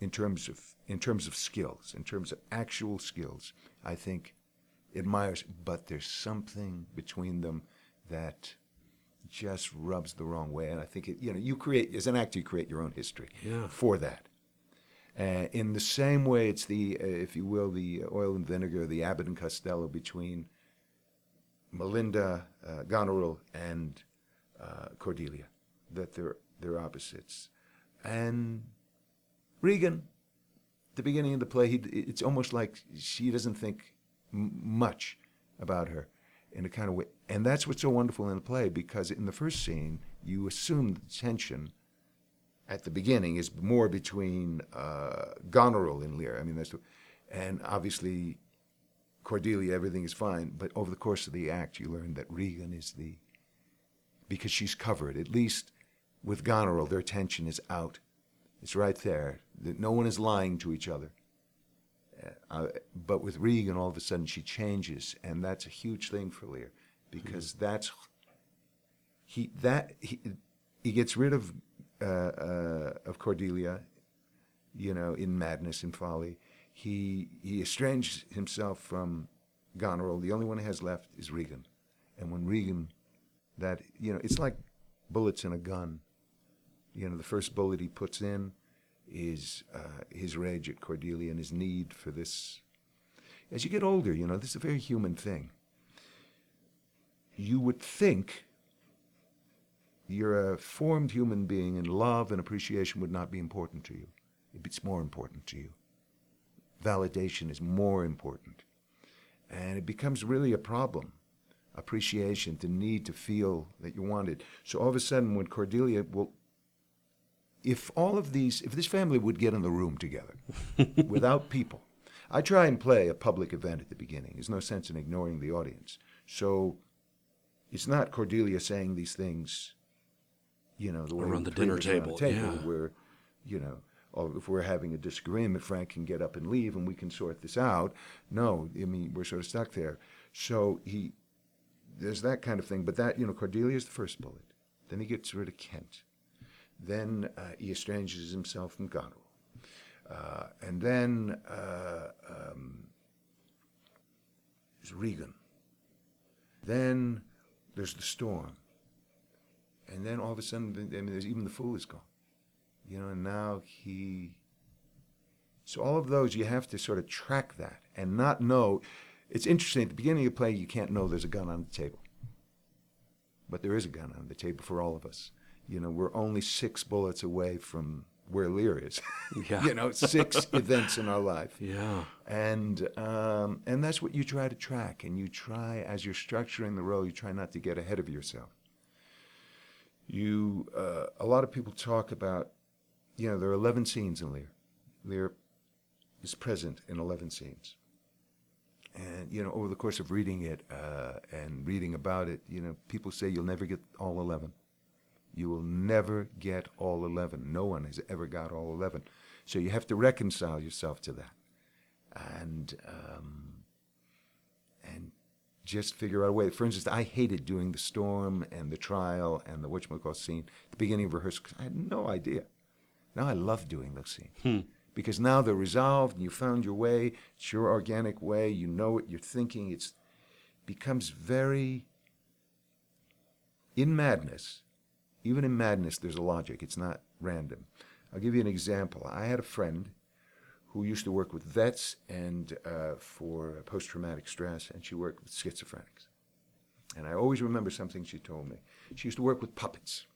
in terms of in terms of skills, in terms of actual skills. I think admires, but there's something between them that just rubs the wrong way. And I think it, you know, you create as an actor, you create your own history Yeah. for that. Uh, in the same way, it's the, uh, if you will, the oil and vinegar, the Abbott and Costello between Melinda uh, Goneril and uh, Cordelia, that they're they're opposites, and Regan. The beginning of the play, he, it's almost like she doesn't think m- much about her in a kind of way, and that's what's so wonderful in the play because in the first scene, you assume the tension at the beginning is more between uh, Goneril and Lear. I mean, that's, and obviously Cordelia, everything is fine. But over the course of the act, you learn that Regan is the, because she's covered, at least with Goneril, their tension is out. It's right there. That no one is lying to each other. Uh, but with Regan, all of a sudden she changes, and that's a huge thing for Lear, because that's he that he he gets rid of uh, uh, of Cordelia, you know, in madness and folly. He he estranges himself from Goneril. The only one he has left is Regan, and when Regan, that you know, it's like bullets in a gun. You know, the first bullet he puts in is uh, his rage at Cordelia and his need for this. As you get older, you know, this is a very human thing. You would think you're a formed human being and love and appreciation would not be important to you. It's more important to you. Validation is more important. And it becomes really a problem. Appreciation, the need to feel that you wanted. So all of a sudden, when Cordelia, well, if all of these, if this family would get in the room together without people, I try and play a public event at the beginning. There's no sense in ignoring the audience. So it's not Cordelia saying these things you know, the way Around the dinner treat it around table, the yeah. where, you know, or if we're having a disagreement, Frank can get up and leave and we can sort this out. No, I mean, we're sort of stuck there. So he, there's that kind of thing. But that, you know, Cordelia's the first bullet. Then he gets rid of Kent. Then uh, he estranges himself from Goneril. Uh, and then uh, um, Regan. Then there's the storm. And then all of a sudden, I mean, there's even the fool is gone. You know, and now he. So all of those, you have to sort of track that and not know. It's interesting, at the beginning of the play, you can't know there's a gun on the table. But there is a gun on the table for all of us. You know, we're only six bullets away from where Lear is. Yeah. you know, six events in our life Yeah. and um, and that's what you try to track and you try as you're structuring the role you try not to get ahead of yourself you uh, a lot of people talk about you know there are 11 scenes in lear lear is present in 11 scenes and you know over the course of reading it uh, and reading about it you know people say you'll never get all 11 you will never get all 11 no one has ever got all 11 so you have to reconcile yourself to that and um, and just figure out a way. For instance, I hated doing the storm and the trial and the whatchamacallit scene at the beginning of rehearsal I had no idea. Now I love doing those scenes because now they're resolved and you found your way. It's your organic way. You know what you're thinking. It's becomes very in madness. Even in madness, there's a logic. It's not random. I'll give you an example. I had a friend who used to work with vets and uh, for post-traumatic stress, and she worked with schizophrenics. And I always remember something she told me. She used to work with puppets,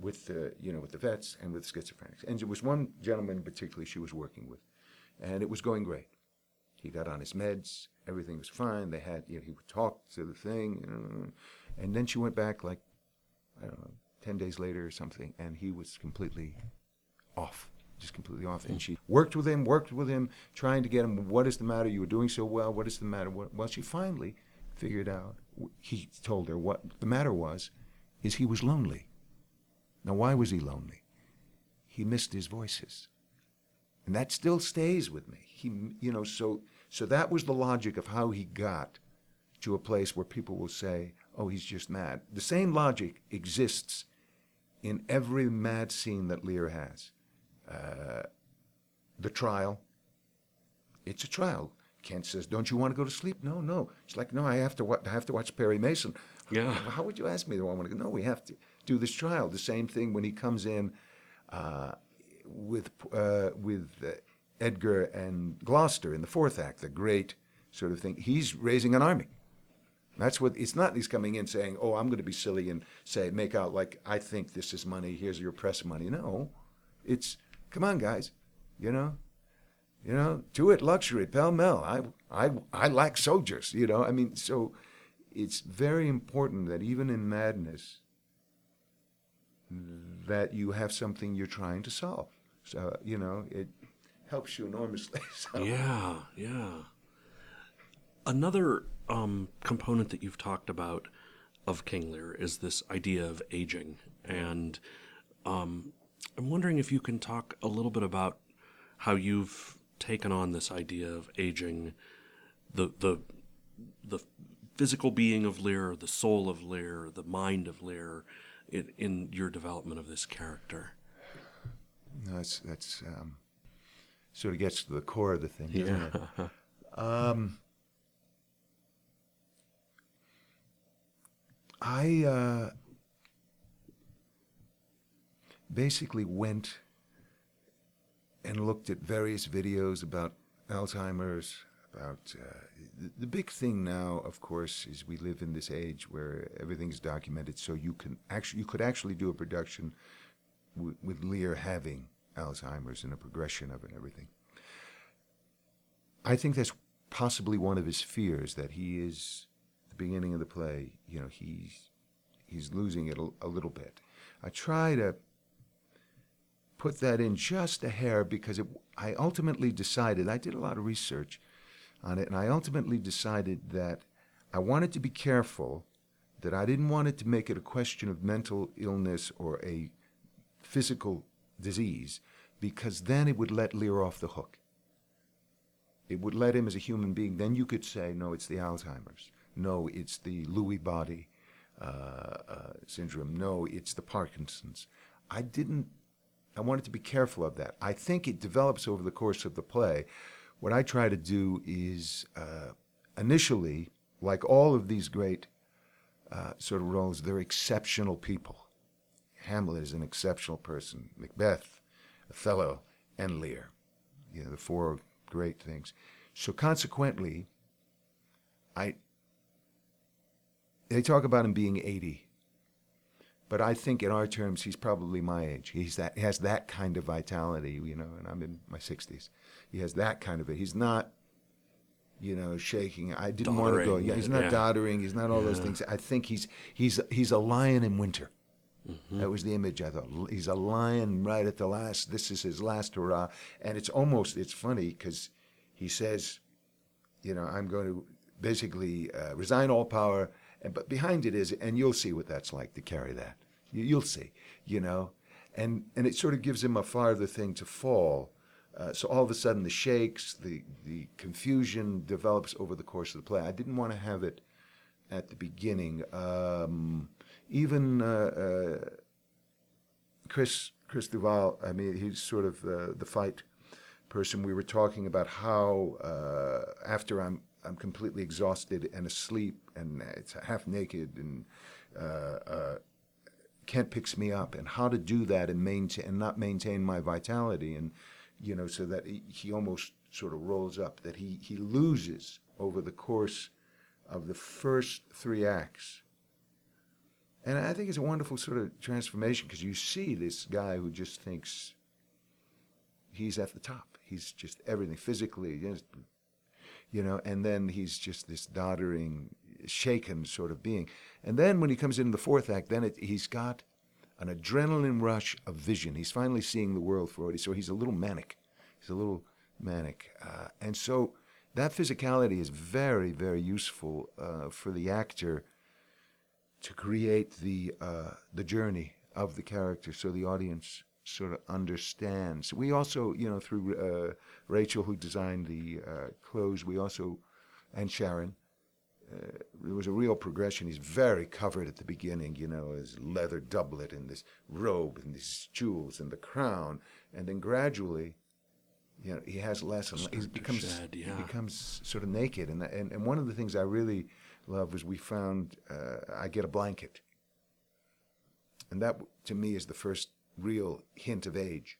with the you know with the vets and with schizophrenics. And there was one gentleman particularly she was working with, and it was going great. He got on his meds. everything was fine. They had, you know, he would talk to the thing, and then she went back like, I don't know, ten days later or something, and he was completely off, just completely off. And she worked with him, worked with him, trying to get him. What is the matter? You were doing so well. What is the matter? Well, she finally figured out. He told her what the matter was, is he was lonely. Now, why was he lonely? He missed his voices, and that still stays with me. He, you know, so so that was the logic of how he got to a place where people will say, "Oh, he's just mad." The same logic exists in every mad scene that Lear has. Uh, the trial. It's a trial. Kent says, "Don't you want to go to sleep?" No, no. It's like, "No, I have to. Wa- I have to watch Perry Mason." Yeah. How would you ask me? Do I want to go? No, we have to do this trial. The same thing when he comes in uh, with uh, with uh, Edgar and Gloucester in the fourth act, the great sort of thing. He's raising an army. That's what it's not. He's coming in saying, "Oh, I'm going to be silly and say make out like I think this is money. Here's your press money." No, it's come on, guys. You know, you know, to it luxury, pell mell. I I I like soldiers. You know, I mean, so it's very important that even in madness, that you have something you're trying to solve. So you know, it helps you enormously. So. Yeah, yeah. Another um, component that you've talked about of King Lear is this idea of aging, and um, I'm wondering if you can talk a little bit about how you've taken on this idea of aging, the the the physical being of Lear, the soul of Lear, the mind of Lear, in, in your development of this character. No, that's that's um, sort of gets to the core of the thing, doesn't it? Um, I uh, basically went and looked at various videos about Alzheimer's. About uh, the, the big thing now, of course, is we live in this age where everything's documented, so you can actually you could actually do a production w- with Lear having Alzheimer's and a progression of it and everything. I think that's possibly one of his fears that he is the beginning of the play. You know, he's he's losing it a, a little bit. I try to put that in just a hair because it, I ultimately decided. I did a lot of research on it, and I ultimately decided that I wanted to be careful that I didn't want it to make it a question of mental illness or a physical disease because then it would let Lear off the hook. It would let him as a human being. Then you could say, no, it's the Alzheimer's. No, it's the Lewy body uh, uh, syndrome. No, it's the Parkinson's. I didn't, I wanted to be careful of that. I think it develops over the course of the play. What I try to do is uh, initially, like all of these great uh, sort of roles, they're exceptional people. Hamlet is an exceptional person. Macbeth, Othello, and Lear. You know, the four great things. So consequently, I they talk about him being 80. But I think in our terms, he's probably my age. He's that he has that kind of vitality, you know, and I'm in my 60s. He has that kind of it. He's not, you know, shaking. I didn't want to go. Yeah, he's not yeah. doddering. He's not all those things. I think he's he's he's a lion in winter. Mm-hmm. That was the image I thought. He's a lion right at the last. This is his last hurrah, and it's almost it's funny because he says, you know, I'm going to basically uh, resign all power, but behind it is, and you'll see what that's like to carry that. You, you'll see, you know, and and it sort of gives him a farther thing to fall. Uh, so all of a sudden, the shakes, the the confusion develops over the course of the play. I didn't want to have it at the beginning. Um, even uh, uh, Chris Chris Duval, I mean, he's sort of uh, the fight person. We were talking about how uh, after I'm I'm completely exhausted and asleep and it's half naked and uh, uh, Kent picks me up and how to do that and maintain and not maintain my vitality and you know so that he, almost sort of rolls up that he he loses over the course of the first three acts and I think it's a wonderful sort of transformation because you see this guy who just thinks he's at the top. He's just everything physically. Just, you know, and then he's just this doddering, shaken sort of being. And then when he comes into the fourth act, then it, he's got an adrenaline rush of vision. He's finally seeing the world for it. So he's a little manic. He's a little manic. Uh, and so that physicality is very, very useful uh, for the actor to create the uh, the journey of the character, so the audience sort of understands. We also, you know, through uh, Rachel, who designed the uh, clothes, we also, and Sharon, uh, there was a real progression. He's very covered at the beginning, you know, his leather doublet and this robe and these jewels and the crown, and then gradually, you know, he has less and less. He becomes shed, yeah. he becomes sort of naked, and and and one of the things I really love was we found uh, I get a blanket, and that to me is the first real hint of age.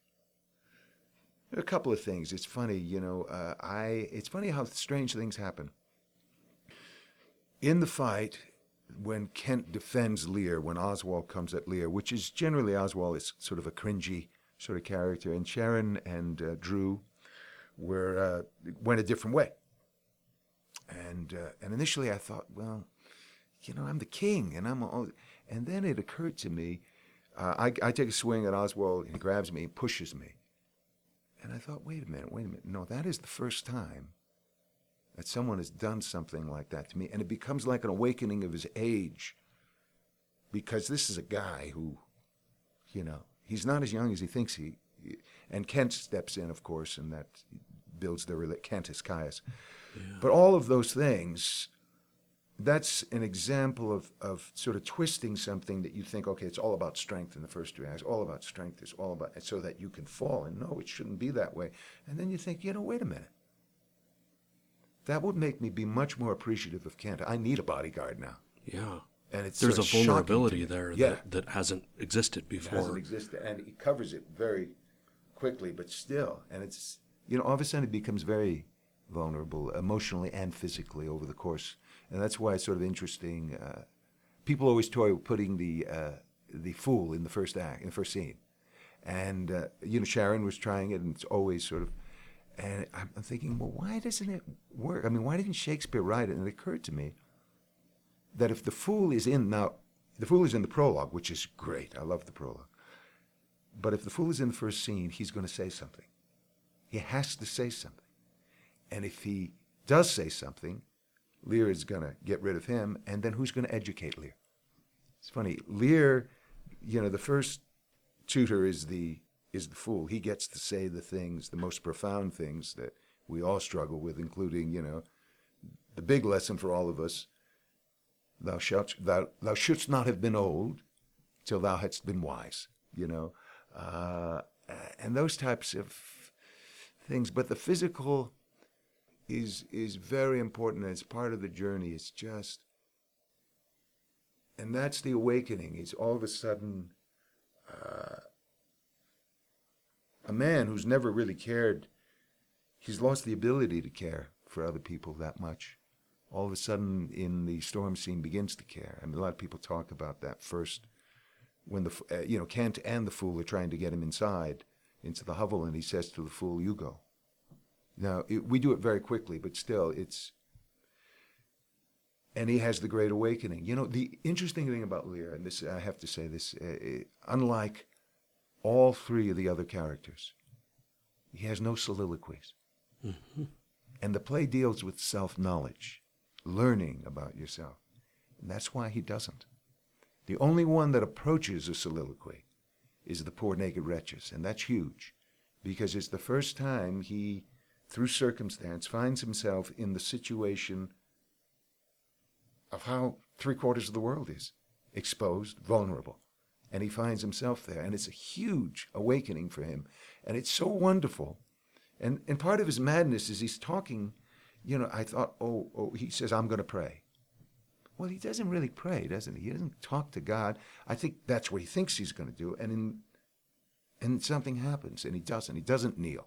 A couple of things. It's funny, you know. Uh, I it's funny how strange things happen. In the fight, when Kent defends Lear, when Oswald comes at Lear, which is generally Oswald is sort of a cringy sort of character, and Sharon and uh, Drew were uh, went a different way. And uh, and initially I thought, well, you know, I'm the king, and I'm all. And then it occurred to me, uh, I, I take a swing at Oswald, and he grabs me, and pushes me, and I thought, wait a minute, wait a minute, no, that is the first time that someone has done something like that to me, and it becomes like an awakening of his age, because this is a guy who, you know, he's not as young as he thinks he, and Kent steps in, of course, and that builds the Kent is Caius. But all of those things, that's an example of, of sort of twisting something that you think, okay, it's all about strength in the first three acts, all about strength, it's all about, so that you can fall. And no, it shouldn't be that way. And then you think, you know, wait a minute. That would make me be much more appreciative of Kent. I need a bodyguard now. Yeah. And it's There's sort a of vulnerability there Yeah. that, that hasn't existed It before. hasn't existed, and he covers it very quickly, but still, and it's you know all of a sudden it becomes very vulnerable emotionally and physically over the course, and that's why it's sort of interesting. Uh, people always toy with putting the uh, the fool in the first act, in the first scene, and uh, you know Sharon was trying it, and it's always sort of. And I'm I'm thinking, well, why doesn't it work? I mean, why didn't Shakespeare write it? And it occurred to me that if the fool is in now, the fool is in the prologue, which is great. I love the prologue. But if the fool is in the first scene, he's going to say something. He has to say something. And if he does say something, Lear is going to get rid of him, and then who's going to educate Lear? It's funny. Lear, you know, the first tutor is the is the fool. He gets to say the things, the most profound things that we all struggle with, including, you know, the big lesson for all of us thou shalt thou, thou shouldst not have been old till thou hadst been wise you know uh, and those types of things but the physical is is very important and it's part of the journey it's just and that's the awakening it's all of a sudden uh, a man who's never really cared he's lost the ability to care for other people that much all of a sudden in the storm scene begins to care. I mean, a lot of people talk about that first when the uh, you know Kent and the fool are trying to get him inside into the hovel, and he says to the fool, "You go." Now it, we do it very quickly, but still, it's and he has the great awakening. You know, the interesting thing about Lear, and this I have to say this, uh, uh, unlike all three of the other characters, he has no soliloquies. And the play deals with self knowledge, learning about yourself. And that's why he doesn't. The only one that approaches a soliloquy is the poor naked wretches. And that's huge because it's the first time he, through circumstance, finds himself in the situation of how three quarters of the world is exposed, vulnerable. And he finds himself there. And it's a huge awakening for him. And it's so wonderful. And, and part of his madness is he's talking, you know, I thought, oh, oh he says, I'm going to pray. Well, he doesn't really pray, doesn't he? He doesn't talk to God. I think that's what he thinks he's going to do. And, in, and something happens, and he doesn't. He doesn't kneel.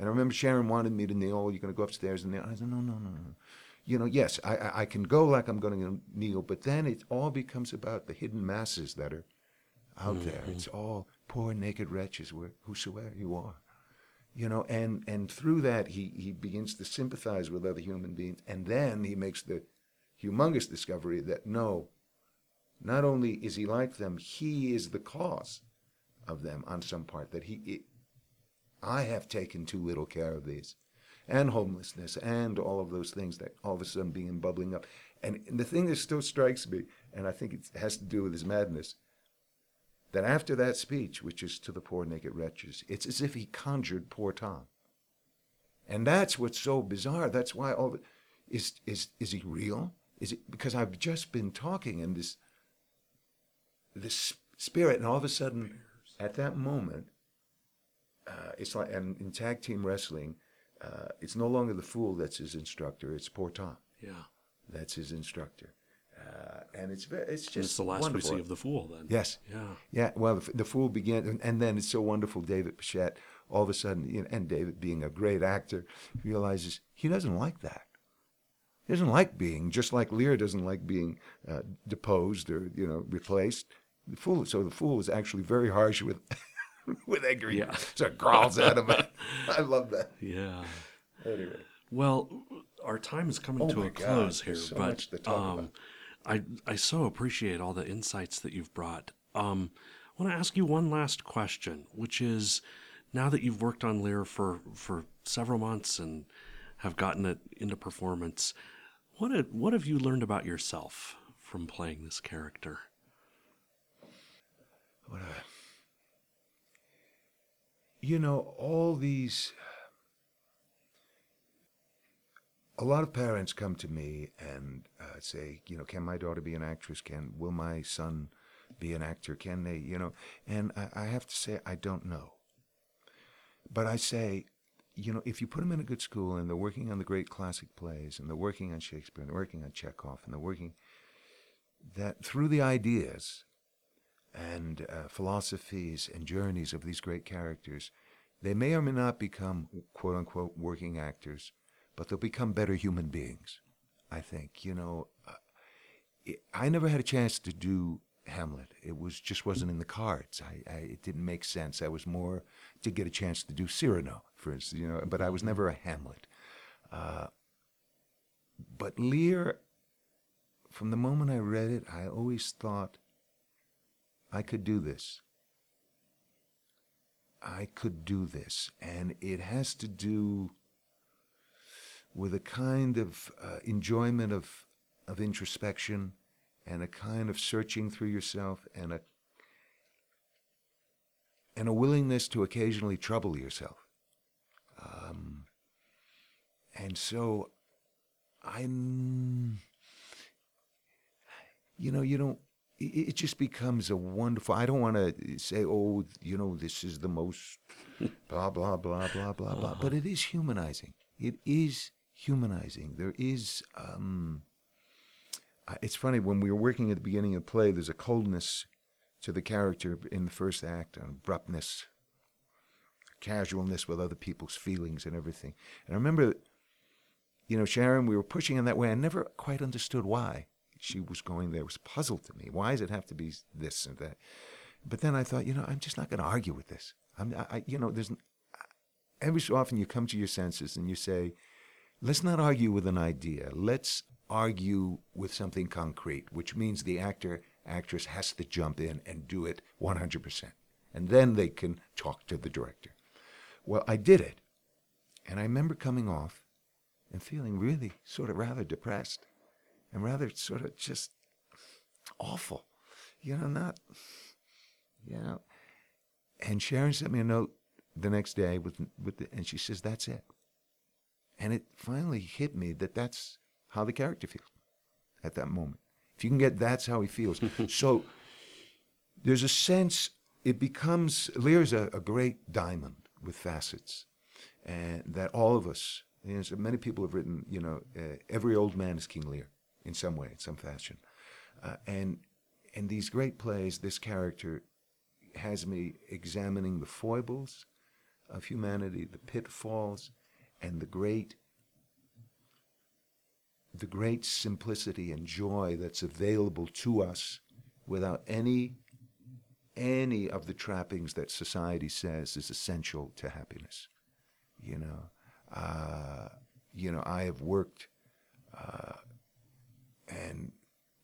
And I remember Sharon wanted me to kneel. You're going to go upstairs and kneel. I said, no, no, no, no. You know, yes, I, I, I can go like I'm going to kneel, but then it all becomes about the hidden masses that are out mm-hmm. there. It's all poor naked wretches, where, whosoever you are. you know, and and through that he he begins to sympathize with other human beings, and then he makes the humongous discovery that no, not only is he like them, he is the cause of them on some part. That he, I have taken too little care of these, and homelessness, and all of those things that all of a sudden begin bubbling up. And, and the thing that still strikes me, and I think it has to do with his madness, that after that speech, which is to the poor naked wretches, it's as if he conjured poor Tom. And that's what's so bizarre. That's why all the, is is is he real? Is it because I've just been talking and this this spirit, and all of a sudden, at that moment, uh, it's like and in tag team wrestling, uh, it's no longer the fool that's his instructor; it's poor Tom. Yeah. That's his instructor, uh, and it's very, it's just It's the last wonderful. we see of the fool then. Yes. Yeah. Yeah, well, the, the fool began, and, and then it's so wonderful. David Pichette, all of a sudden, you know, and David being a great actor, realizes he doesn't like that. He doesn't like being just like Lear doesn't like being uh, deposed or you know replaced. The fool, so the fool is actually very harsh with with Edgar. Yeah. so growls at him. I love that. Yeah. Anyway, Well, our time is coming Oh to a God, close here, so but much to talk um. I I so appreciate all the insights that you've brought. Um, I want to ask you one last question, which is, now that you've worked on Lear for for several months and have gotten it into performance, what have, what have you learned about yourself from playing this character? what a, you know, all these. A lot of parents come to me and uh, say, you know, can my daughter be an actress? Can will my son be an actor? Can they, you know? And I, I have to say, I don't know. But I say, you know, if you put them in a good school and they're working on the great classic plays and they're working on Shakespeare and they're working on Chekhov and they're working, that through the ideas and uh, philosophies and journeys of these great characters, they may or may not become quote unquote working actors, but they'll become better human beings. I think you know. Uh, I never had a chance to do Hamlet. It was just wasn't in the cards. I, I it didn't make sense. I was more to get a chance to do Cyrano, for instance. You know, but I was never a Hamlet. Uh, but Lear, from the moment I read it, I always thought I could do this. I could do this. And it has to do with a kind of uh, enjoyment of, of introspection and a kind of searching through yourself and a, and a willingness to occasionally trouble yourself. Um, and so I'm, you know, you don't, it it just becomes a wonderful. I don't want to say, oh, you know, this is the most blah blah blah blah blah blah. But it is humanizing. It is humanizing. There is. Um, it's funny when we were working at the beginning of the play. There's a coldness to the character in the first act, an abruptness, casualness with other people's feelings and everything. And I remember, you know, Sharon, we were pushing in that way. I never quite understood why she was going there. Was a puzzle to me. Why does it have to be this and that? But then I thought, you know, I'm just not going to argue with this. I'm, I, you know, there's every so often you come to your senses and you say, let's not argue with an idea. Let's argue with something concrete, which means the actor, actress has to jump in and do it 100%. And then they can talk to the director. Well, I did it. And I remember coming off and feeling really sort of rather depressed and rather sort of just awful. You know, not, you know. And Sharon sent me a note the next day with, with the, and she says, that's it. And it finally hit me that that's how the character feels at that moment. If you can get that's how he feels. so there's a sense, it becomes, Lear's a, a great diamond with facets. And that all of us, you know, so many people have written, you know, uh, every old man is King Lear in some way, in some fashion. Uh, and in these great plays, this character has me examining the foibles of humanity, the pitfalls, and the great the great simplicity and joy that's available to us without any any of the trappings that society says is essential to happiness. You know, uh, you know, I have worked uh, and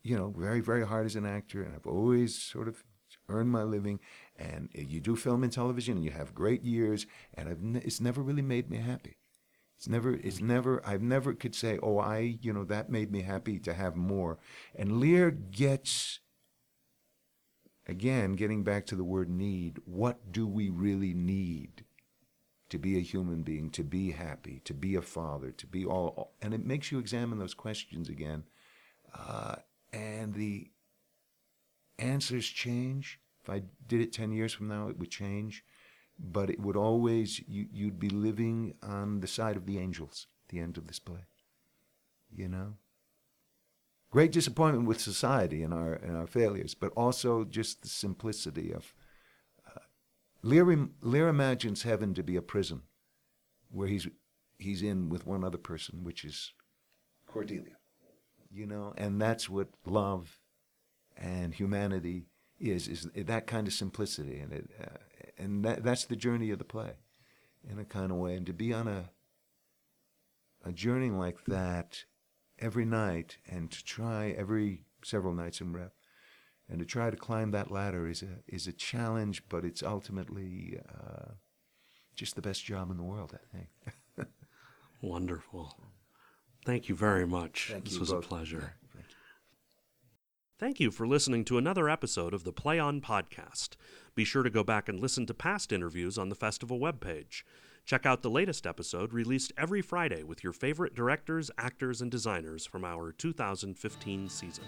you know very very hard as an actor, and I've always sort of earned my living. And you do film and television, and you have great years, and I've it's never really made me happy. It's never, it's never, I've never could say, oh, I, you know, that made me happy to have more. And Lear gets, again, getting back to the word need, what do we really need to be a human being, to be happy, to be a father, to be all, and it makes you examine those questions again. Uh, and the answers change. If I did it 10 years from now, it would change. But it would always you, you'd be living on the side of the angels at the end of this play you know? Great disappointment with society and our and our failures but also just the simplicity of uh, Lear, Lear imagines heaven to be a prison where he's he's in with one other person which is Cordelia you know and that's what love and humanity is is that kind of simplicity. And it uh, and that, that's the journey of the play in a kind of way. And to be on a a journey like that every night and to try every several nights in rep and to try to climb that ladder is a is a challenge but it's ultimately uh, just the best job in the world i think. Wonderful thank you very much Thank this you was both. a pleasure Yeah. Thank you for listening to another episode of the Play On Podcast. Be sure to go back and listen to past interviews on the festival webpage. Check out the latest episode released every Friday with your favorite directors, actors, and designers from our 2015 season.